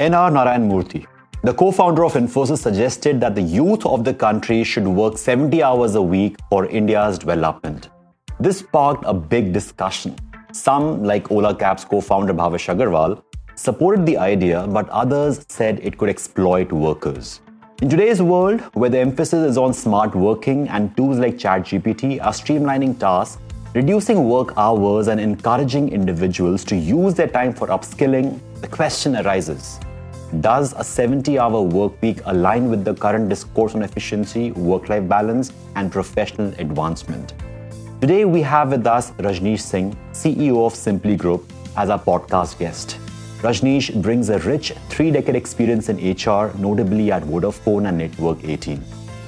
N.R. Narayan Murthy, the co founder of Infosys, suggested that the youth of the country should work 70 hours a week for India's development. This sparked a big discussion. Some, like Ola Cabs co founder Bhavish Agarwal, supported the idea, but others said it could exploit workers. In today's world, where the emphasis is on smart working and tools like ChatGPT are streamlining tasks, reducing work hours, and encouraging individuals to use their time for upskilling, the question arises Does a 70 hour work week align with the current discourse on efficiency, work life balance, and professional advancement? Today, we have with us Rajneesh Singh, CEO of Simpli Group, as our podcast guest. Rajneesh brings a rich three decade experience in HR, notably at Vodafone and Network 18.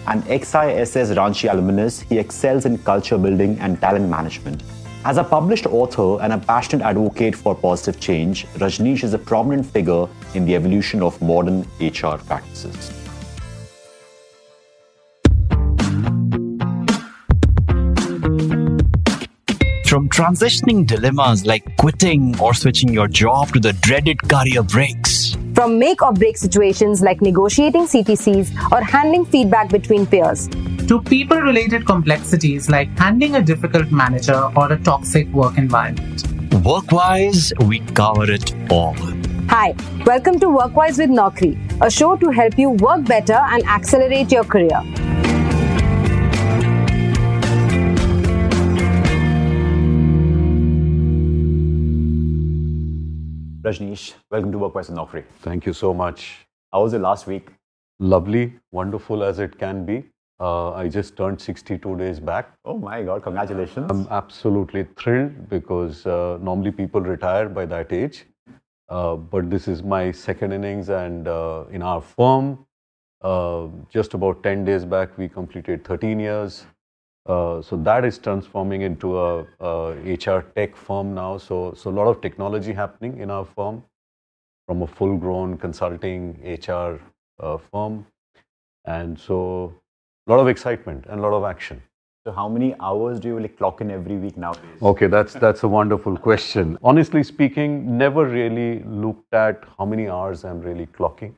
An XISS Ranchi alumnus, he excels in culture building and talent management. As a published author and a passionate advocate for positive change, Rajneesh is a prominent figure in the evolution of modern HR practices. From transitioning dilemmas like quitting or switching your job to the dreaded career breaks. From make or break situations like negotiating CTCs or handling feedback between peers. To people related complexities like handling a difficult manager or a toxic work environment. Workwise, we cover it all. Hi, welcome to Workwise with Naukri, a show to help you work better and accelerate your career. Rajneesh, welcome to Workwise with Naukri. Thank you so much. How was your last week? Lovely, wonderful as it can be. Uh, I just turned 62 days back. Oh my God, congratulations. I'm absolutely thrilled because uh, normally people retire by that age. Uh, but this is my second innings, and uh, in our firm, uh, just about 10 days back, we completed 13 years. So that is transforming into a, a HR tech firm now. So, so a lot of technology happening in our firm, from a full-grown consulting HR uh, firm, and so a lot of excitement and a lot of action. So, how many hours do you like clock in every week nowadays? Okay, that's that's a wonderful question. Honestly speaking, never really looked at how many hours I'm really clocking.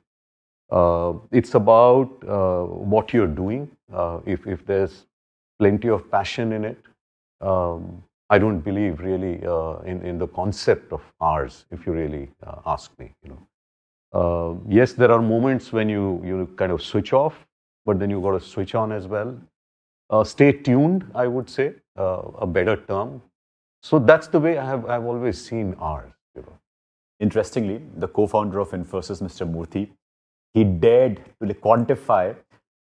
Uh, it's about uh, what you're doing. Uh, if if there's plenty of passion in it, um, I don't believe really uh, in in the concept of hours. If you really uh, ask me, you know. Uh, yes, there are moments when you you kind of switch off, but then you got to switch on as well uh, stay tuned, I would say, uh, a better term. So that's the way I have I've always seen ours. You know. Interestingly, the co-founder of Infosys, Mr. Murthy, he dared to like, quantify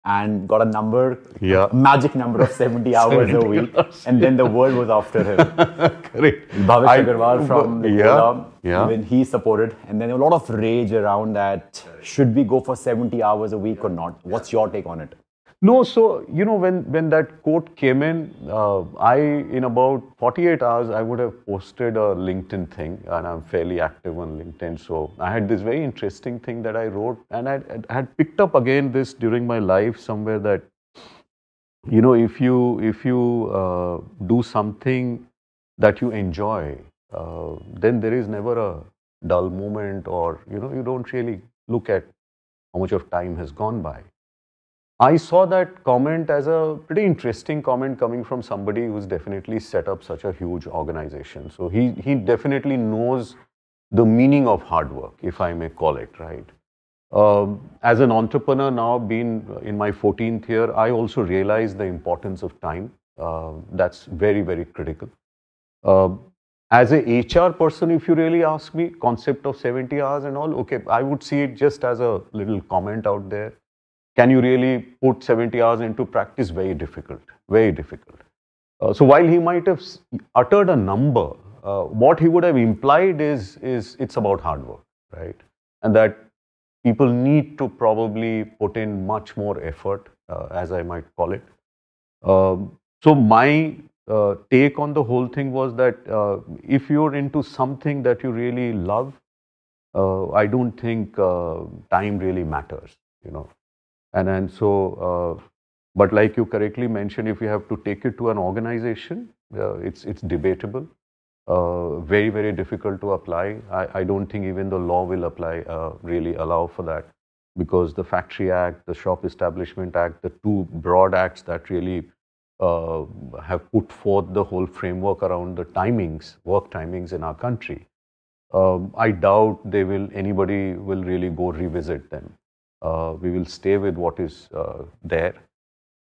and got a number, Yeah. a magic number of 70 hours a week, hours, and then the world was after him. Correct. Bhavish I- Agarwal from yeah, Nicola, yeah. even he supported, and then a lot of rage around that. Should we go for 70 hours a week or not? What's your take on it? No, so you know when when that quote came in, uh, I in about 48 hours I would have posted a LinkedIn thing, and I'm fairly active on LinkedIn. So I had this very interesting thing that I wrote, and I, had picked up again this during my life somewhere that you know if you if you uh, do something that you enjoy, uh, then there is never a dull moment, or you know you don't really look at how much of time has gone by. I saw that comment as a pretty interesting comment coming from somebody who's definitely set up such a huge organization. So he, he definitely knows the meaning of hard work, if I may call it, right? Um, as an entrepreneur now, being in my 14th year, I also realize the importance of time. Uh, that's very, very critical. Um, as a HR person, if you really ask me, concept of 70 hours and all, okay, I would see it just as a little comment out there can you really put 70 hours into practice? Very difficult, very difficult. Uh, so while he might have uttered a number, uh, what he would have implied is, is it's about hard work, right? And that people need to probably put in much more effort, uh, as I might call it. Um, so my uh, take on the whole thing was that uh, if you're into something that you really love, uh, I don't think time really matters, you know. And and so, uh, but like you correctly mentioned, if you have to take it to an organization, uh, it's it's debatable. uh, very, very difficult to apply. I, I, don't think even the law will apply, uh, really allow for that because the Factory Act, the Shop Establishment Act, the two broad acts that really uh, have put forth the whole framework around the timings, work timings in our country. Um, I doubt they will, anybody will really go revisit them. Uh, we will stay with what is uh, there.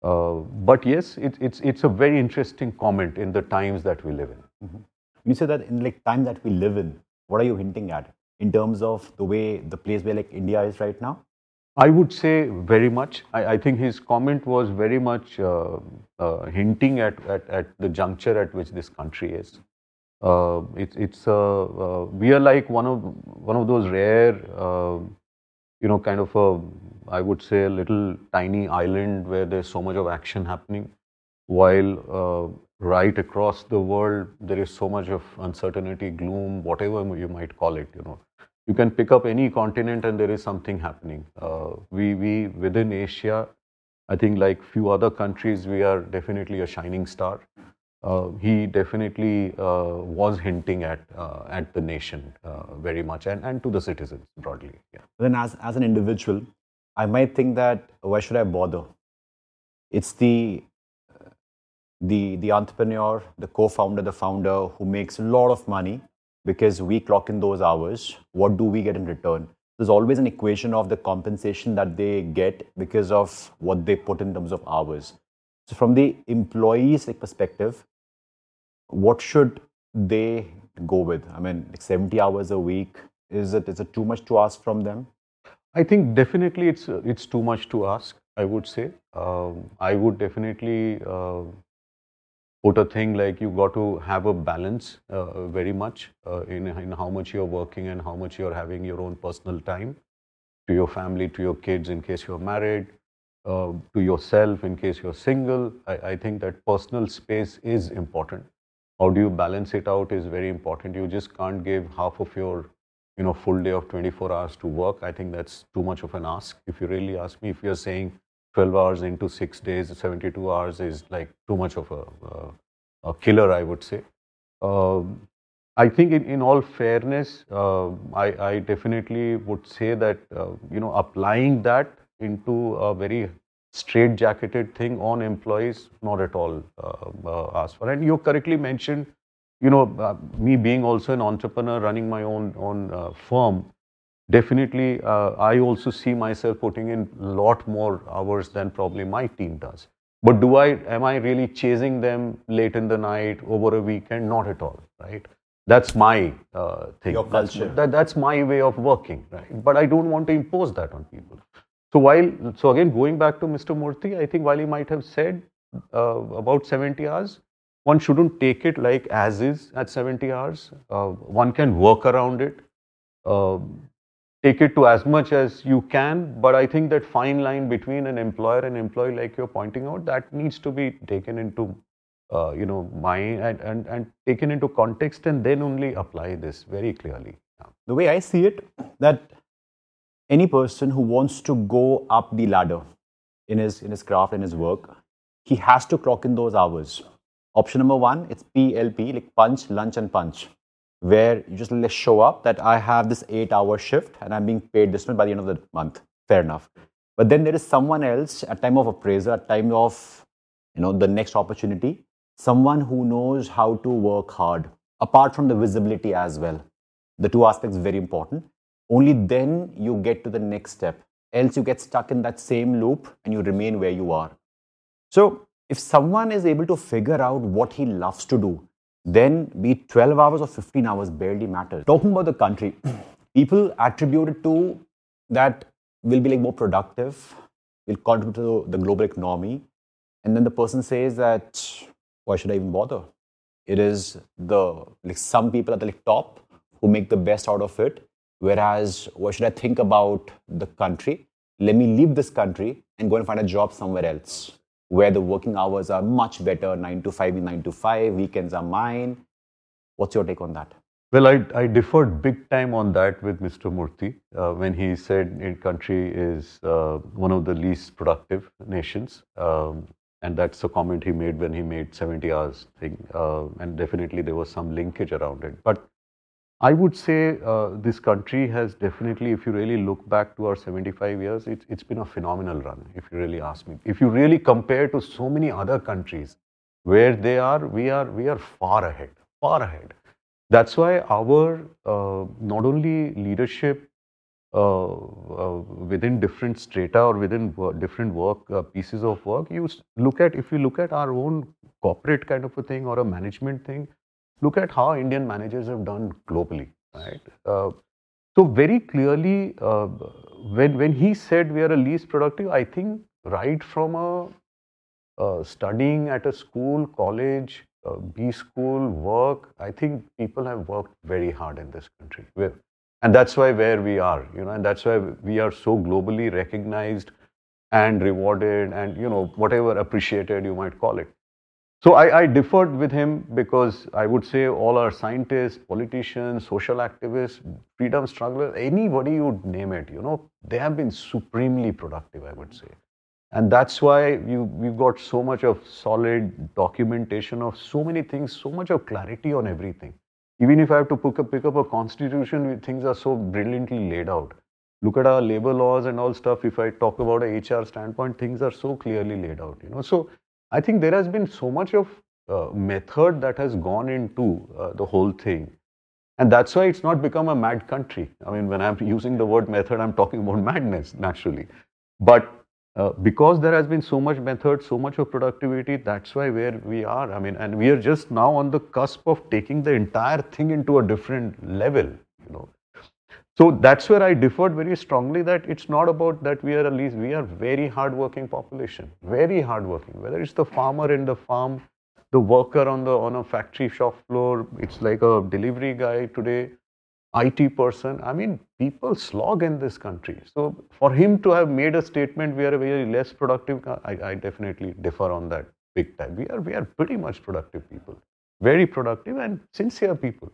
Uh, but yes, it, it's, it's a very interesting comment in the times that we live in. Mm-hmm. You say that in like time that we live in, what are you hinting at in terms of the way the place where like India is right now? I would say very much. I, I think his comment was very much uh, uh, hinting at, at, at, the juncture at which this country is. Uh, it, it's uh, uh, we are like one of one of those rare, uh, you know, kind of a I would say a little tiny island where there's so much of action happening, while right across the world there is so much of uncertainty, gloom, whatever you might call it. You know, you can pick up any continent and there is something happening. Uh, we, we within Asia, I think like few other countries, we are definitely a shining star. Uh, he definitely uh, was hinting at uh, at the nation very much and, and to the citizens broadly. Yeah. Then, as as an individual, I might think that why should I bother? It's the the the entrepreneur, the co-founder, the founder who makes a lot of money because we clock in those hours. What do we get in return? There's always an equation of the compensation that they get because of what they put in terms of hours. So, from the employees' perspective, what should they go with? I mean, like 70 hours a week. Is it is it too much to ask from them? I think definitely it's it's too much to ask. I would say um, I would definitely uh, put a thing like you got to have a balance uh, very much uh, in, in how much you're working and how much you're having your own personal time to your family, to your kids in case you're married, uh, to yourself in case you're single. I, I, think that personal space is important. How do you balance it out is very important. You just can't give half of your you know full day of 24 hours to work. I think that's too much of an ask. If you really ask me, if you're saying 12 hours into six days, 72 hours is like too much of a, uh, a killer, I would say. Um, I think, in, in all fairness, uh, I, I, definitely would say that uh, you know applying that into a very straight-jacketed thing on employees, not at all uh, uh, asked for. And you correctly mentioned, you know, uh, me being also an entrepreneur, running my own own firm definitely uh, i also see myself putting in a lot more hours than probably my team does. But do i am i really chasing them late in the night over a weekend? Not at all right? That's my uh, thing. Your culture. that's, that, that's my way of working right? But i don't want to impose that on people so while so again going back to mr murthy i think while he might have said uh, about 70 hours one shouldn't take it like as is at 70 hours uh, one can work around it um, take it to as much as you can. But I think that fine line between an employer and employee, like you're pointing out, that needs to be taken into uh, you know mind and, and, and taken into context and then only apply this very clearly. The way I see it, that any person who wants to go up the ladder in his in his craft in his work, he has to clock in those hours. Option number one, it's PLP, like punch, lunch, and punch where you just show up that I have this eight hour shift and I'm being paid this much by the end of the month. Fair enough. But then there is someone else at time of appraisal, at time of you know the next opportunity, someone who knows how to work hard, apart from the visibility as well. The two aspects very important. Only then you get to the next step. Else you get stuck in that same loop and you remain where you are. So if someone is able to figure out what he loves to do, then be 12 hours or 15 hours barely matters. Talking about the country, people attribute it to that will be like more productive, will contribute to the global economy. And then the person says that, why should I even bother? It is the, like some people at the like, top who make the best out of it. Whereas, why should I think about the country? Let me leave this country and go and find a job somewhere else where the working hours are much better 9 to 5 9 to 5 weekends are mine what's your take on that well i, I differed big time on that with mr murthy uh, when he said in country is uh, one of the least productive nations um, and that's a comment he made when he made 70 hours thing. Uh, and definitely there was some linkage around it. But I would say uh, this country has definitely, if you really look back to our 75 years, it's, it's been a phenomenal run, if you really ask me. If you really compare to so many other countries where they are, we are, we are far ahead, far ahead. That's why our uh, not only leadership uh, uh, within different strata or within different work uh, pieces of work, you look at if you look at our own corporate kind of a thing or a management thing, look at how Indian managers have done globally, right? Uh, so very clearly, uh, when when he said we are a least productive, I think right from a uh, studying at a school, college, B school, work, I think people have worked very hard in this country. We're, and that's why where we are, you know, and that's why we are so globally recognized and rewarded and, you know, whatever appreciated you might call it. So I, I, differed with him because I would say all our scientists, politicians, social activists, freedom strugglers, anybody you would name it, you know, they have been supremely productive, I would say. And that's why you, we've got so much of solid documentation of so many things, so much of clarity on everything. Even if I have to pick up, pick up a constitution, things are so brilliantly laid out. Look at our labor laws and all stuff. If I talk about a HR standpoint, things are so clearly laid out. You know, so I think there has been so much of uh, method that has gone into uh, the whole thing. And that's why it's not become a mad country. I mean, when I'm using the word method, I'm talking about madness, naturally. But uh, because there has been so much method, so much of productivity, that's why where we are. I mean, and we are just now on the cusp of taking the entire thing into a different level, you know. So that's where I differed very strongly that it's not about that we are at least, we are very hardworking population, very hardworking, whether it's the farmer in the farm, the worker on the on a factory shop floor, it's like a delivery guy today, IT person. I mean, people slog in this country. So for him to have made a statement, we are very less productive, I, I definitely differ on that big time. We are, we are pretty much productive people, very productive and sincere people.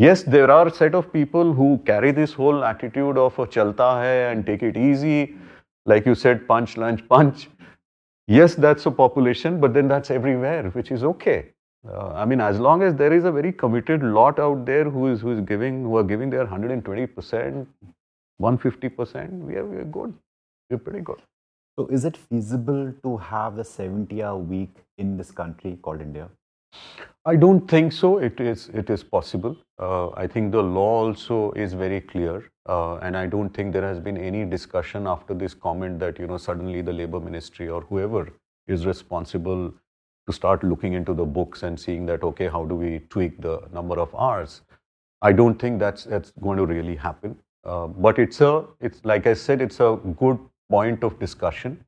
Yes, there are a set of people who carry this whole attitude of a chalta hai and take it easy. Like you said, punch, lunch, punch. Yes, that's a population, but then that's everywhere, which is okay. Uh, I mean, as long as there is a very committed lot out there who is who is giving, who are giving their 120 percent, 150 percent, we are we are good. We're pretty good. So, is it feasible to have the 70-hour week in this country called India? I don't think so. It is it is possible. Uh, I think the law also is very clear, uh, and I don't think there has been any discussion after this comment that you know suddenly the labor ministry or whoever is responsible to start looking into the books and seeing that okay, how do we tweak the number of hours? I don't think that's that's going to really happen. Uh, but it's a it's like I said, it's a good point of discussion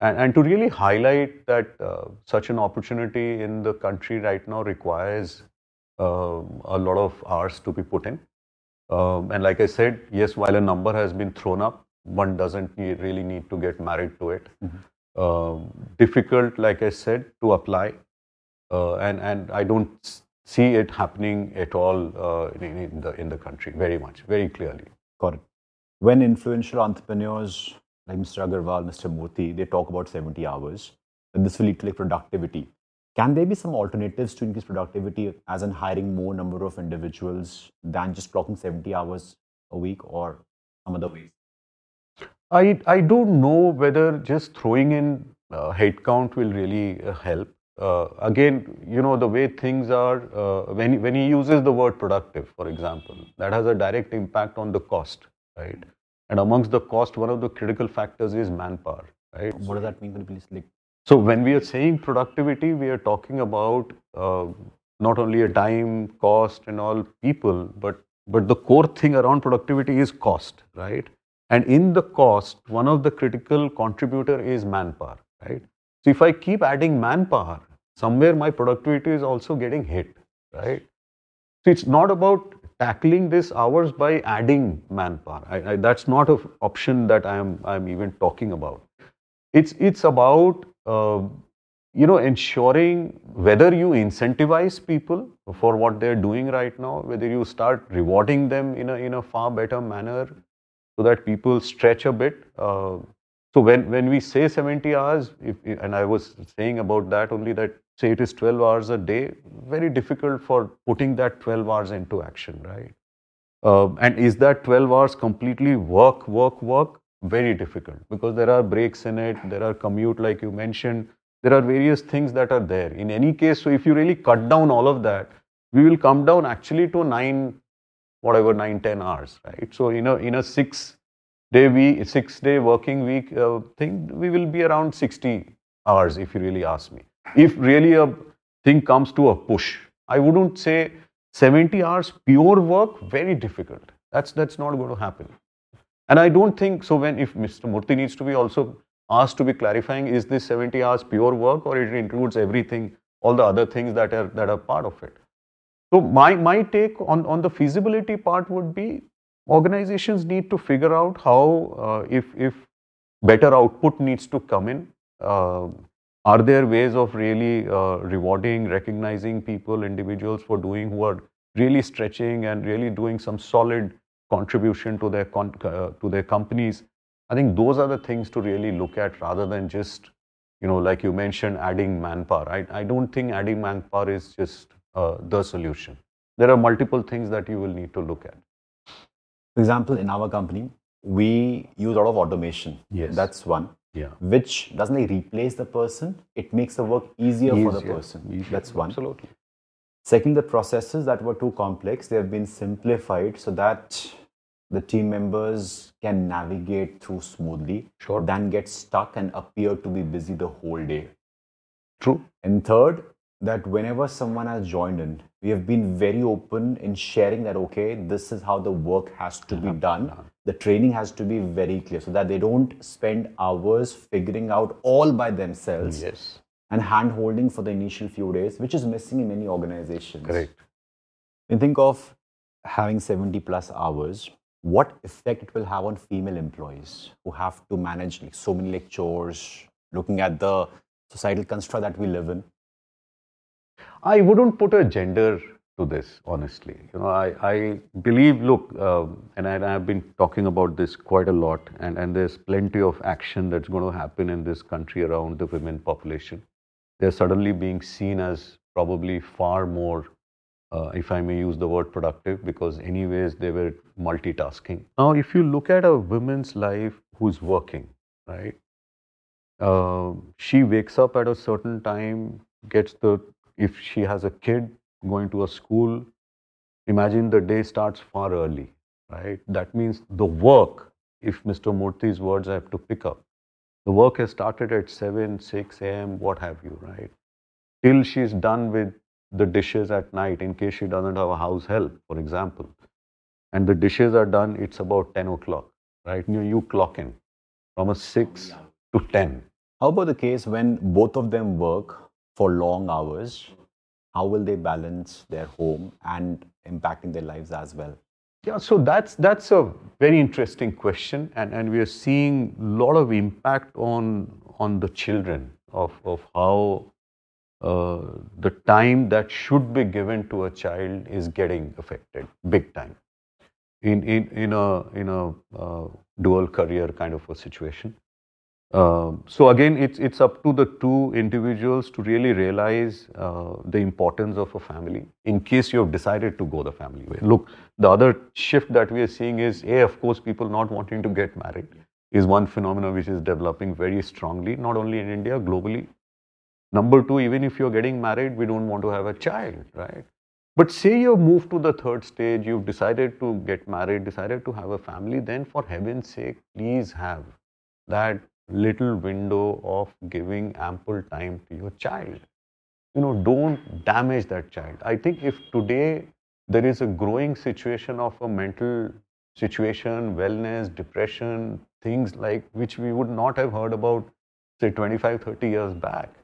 and, and to really highlight that uh, such an opportunity in the country right now requires uh, a lot of hours to be put in. Um, and like I said, yes, while a number has been thrown up, one doesn't need, really need to get married to it. Mm-hmm. Um, difficult, like I said, to apply. Uh, and, and I don't see it happening at all uh, in, in, the, in the country very much, very clearly. Got it. When influential entrepreneurs like Mr. Agarwal, Mr. Murthy, they talk about 70 hours. And this will lead to like productivity. Can there be some alternatives to increase productivity, as in hiring more number of individuals than just clocking 70 hours a week or some other ways? I, I don't know whether just throwing in uh, headcount will really uh, help. Uh, again, you know, the way things are, uh, when, when he uses the word productive, for example, that has a direct impact on the cost, right? And amongst the cost, one of the critical factors is manpower. Right? What does that mean? You please like? So when we are saying productivity, we are talking about uh, not only a time, cost, and all people, but but the core thing around productivity is cost, right? And in the cost, one of the critical contributor is manpower, right? So if I keep adding manpower, somewhere my productivity is also getting hit, right? So it's not about tackling this hours by adding manpower. I, I, that's not an option that I'm I'm even talking about. It's it's about uh, you know ensuring whether you incentivize people for what they're doing right now, whether you start rewarding them in a in a far better manner, so that people stretch a bit. Uh, So when, when we say 70 hours, if, and I was saying about that only that say it is 12 hours a day, very difficult for putting that 12 hours into action, right? Uh, and is that 12 hours completely work, work, work? Very difficult because there are breaks in it, there are commute like you mentioned, there are various things that are there. In any case, so if you really cut down all of that, we will come down actually to nine, whatever, nine, 10 hours, right? So in a, in a six day week, six day working week uh, thing, we will be around 60 hours if you really ask me. If really a thing comes to a push, I wouldn't say 70 hours pure work, very difficult. That's, that's not going to happen. And I don't think so. When if Mr. Murthy needs to be also asked to be clarifying, is this 70 hours pure work or it includes everything, all the other things that are that are part of it? So my my take on on the feasibility part would be organizations need to figure out how uh, if if better output needs to come in. Uh, are there ways of really uh, rewarding, recognizing people, individuals for doing who are really stretching and really doing some solid contribution to their con- uh, to their companies? I think those are the things to really look at rather than just, you know, like you mentioned, adding manpower. I, I don't think adding manpower is just uh, the solution. There are multiple things that you will need to look at. For example, in our company, we use a lot of automation. Yes. That's one. Yeah. Which doesn't like replace the person, it makes the work easier, for the person. easier. That's one. Absolutely. Second, the processes that were too complex, they have been simplified so that the team members can navigate through smoothly Sure. than get stuck and appear to be busy the whole day. True. And third, that whenever someone has joined in, we have been very open in sharing that, okay, this is how the work has to be uh-huh. done. Uh-huh. The training has to be very clear so that they don't spend hours figuring out all by themselves Yes. and hand holding for the initial few days, which is missing in many organizations. Correct. You think of having 70 plus hours, what effect it will have on female employees who have to manage like so many like chores, looking at the societal construct that we live in? I wouldn't put a gender to this, honestly. You know, I, I believe, look, um, and I, I've been talking about this quite a lot, and, and there's plenty of action that's going to happen in this country around the women population. They're suddenly being seen as probably far more, uh, if I may use the word productive, because, anyways, they were multitasking. Now, if you look at a woman's life who's working, right? Uh, she wakes up at a certain time, gets the if she has a kid going to a school, imagine the day starts far early, right? That means the work, if Mr. Murthy's words I have to pick up, the work has started at 7, 6 a.m., what have you, right? Till she's done with the dishes at night, in case she doesn't have a house help, for example. And the dishes are done, it's about 10 o'clock, right? You, you clock in from a 6 to 10. How about the case when both of them work for long hours? How will they balance their home and impacting their lives as well? Yeah, so that's that's a very interesting question, and, and we are seeing a lot of impact on on the children of of how uh, the time that should be given to a child is getting affected big time in in in a in a uh, dual career kind of a situation. Um, so again, it's it's up to the two individuals to really realize uh, the importance of a family. In case you have decided to go the family way, look, the other shift that we are seeing is, a of course, people not wanting to get married is one phenomenon which is developing very strongly, not only in India, globally. Number two, even if you're getting married, we don't want to have a child, right? But say you've moved to the third stage, you've decided to get married, decided to have a family, then for heaven's sake, please have that little window of giving ample time to your child. You know, don't damage that child. I think if today there is a growing situation of a mental situation, wellness, depression, things like which we would not have heard about, say, 25, 30 years back.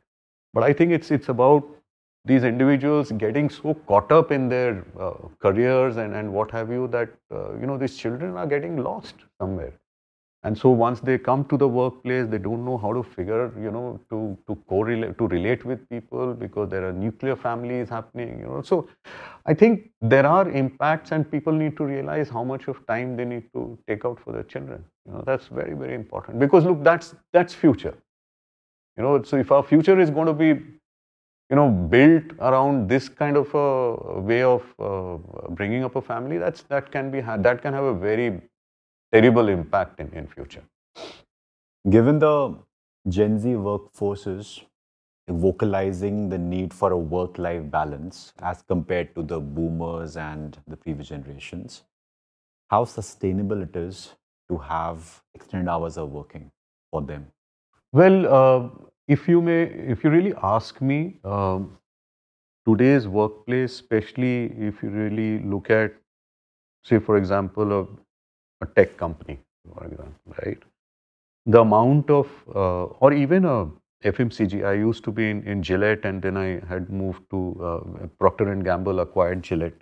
But I think it's, it's about these individuals getting so caught up in their uh, careers and, and what have you that, uh, you know, these children are getting lost somewhere And so once they come to the workplace, they don't know how to figure, you know, to, to correlate, to relate with people because there are nuclear families happening, you know. So I think there are impacts and people need to realize how much of time they need to take out for their children. You know, that's very, very important because look, that's, that's future. You know, so if our future is going to be, you know, built around this kind of a way of uh, bringing up a family, that's, that can be, that can have a very terrible impact in, in future. Given the Gen Z workforces vocalizing the need for a work life balance as compared to the boomers and the previous generations, how sustainable it is to have extended hours of working for them? Well, uh, if you may, if you really ask me, um, today's workplace, especially if you really look at, say, for example, a, a tech company, for example, right? The amount of, uh, or even a FMCG. I used to be in, in Gillette, and then I had moved to uh, Procter and Gamble acquired Gillette,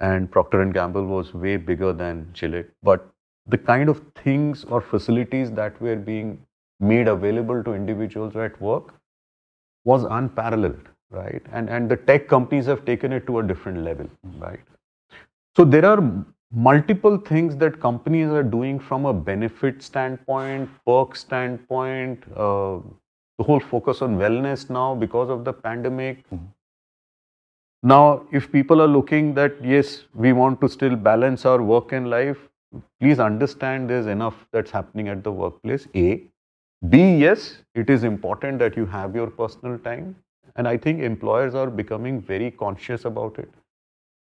and Procter and Gamble was way bigger than Gillette. But the kind of things or facilities that were being made available to individuals at work was unparalleled, right? And and the tech companies have taken it to a different level, right? So there are multiple things that companies are doing from a benefit standpoint, perk standpoint, uh, the whole focus on wellness now because of the pandemic. Mm-hmm. Now, if people are looking that yes, we want to still balance our work and life, please understand there's enough that's happening at the workplace. A. B, yes, it is important that you have your personal time. And I think employers are becoming very conscious about it.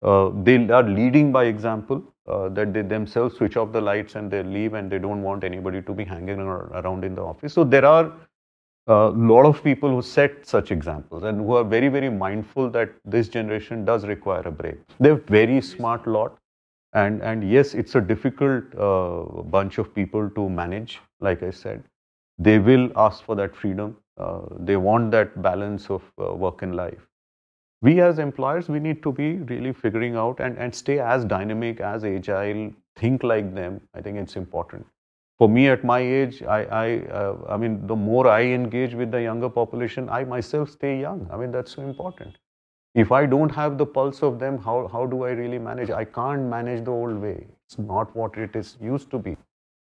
Uh, they are leading by example uh, that they themselves switch off the lights and they leave and they don't want anybody to be hanging around in the office. So there are a lot of people who set such examples and who are very, very mindful that this generation does require a break. They're very smart lot. And, and yes, it's a difficult uh, bunch of people to manage, like I said. They will ask for that freedom. Uh, they want that balance of uh, work and life. We as employers, we need to be really figuring out and, and stay as dynamic, as agile, think like them. I think it's important for me at my age, I, I, uh, I mean, the more I engage with the younger population, I myself stay young. I mean, that's so important. If I don't have the pulse of them, how, how do I really manage? I can't manage the old way. It's not what it is used to be.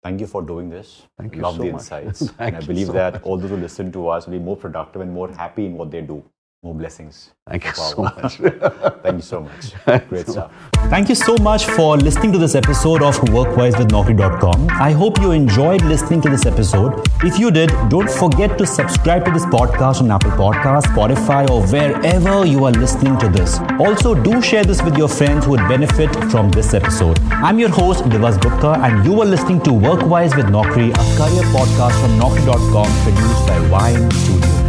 Thank you for doing this. Thank you Love so the much. insights. and I believe so that all those who listen to us will be more productive and more happy in what they do more blessings. Thank you so much. Thank you so much. Great stuff. Thank you so much for listening to this episode of Workwise with Naukri.com. I hope you enjoyed listening to this episode. If you did, don't forget to subscribe to this podcast on Apple Podcasts, Spotify, or wherever you are listening to this. Also, do share this with your friends who would benefit from this episode. I'm your host, Divas Gupta, and you are listening to Workwise with Naukri, a career podcast from Naukri.com produced by Wine Studios.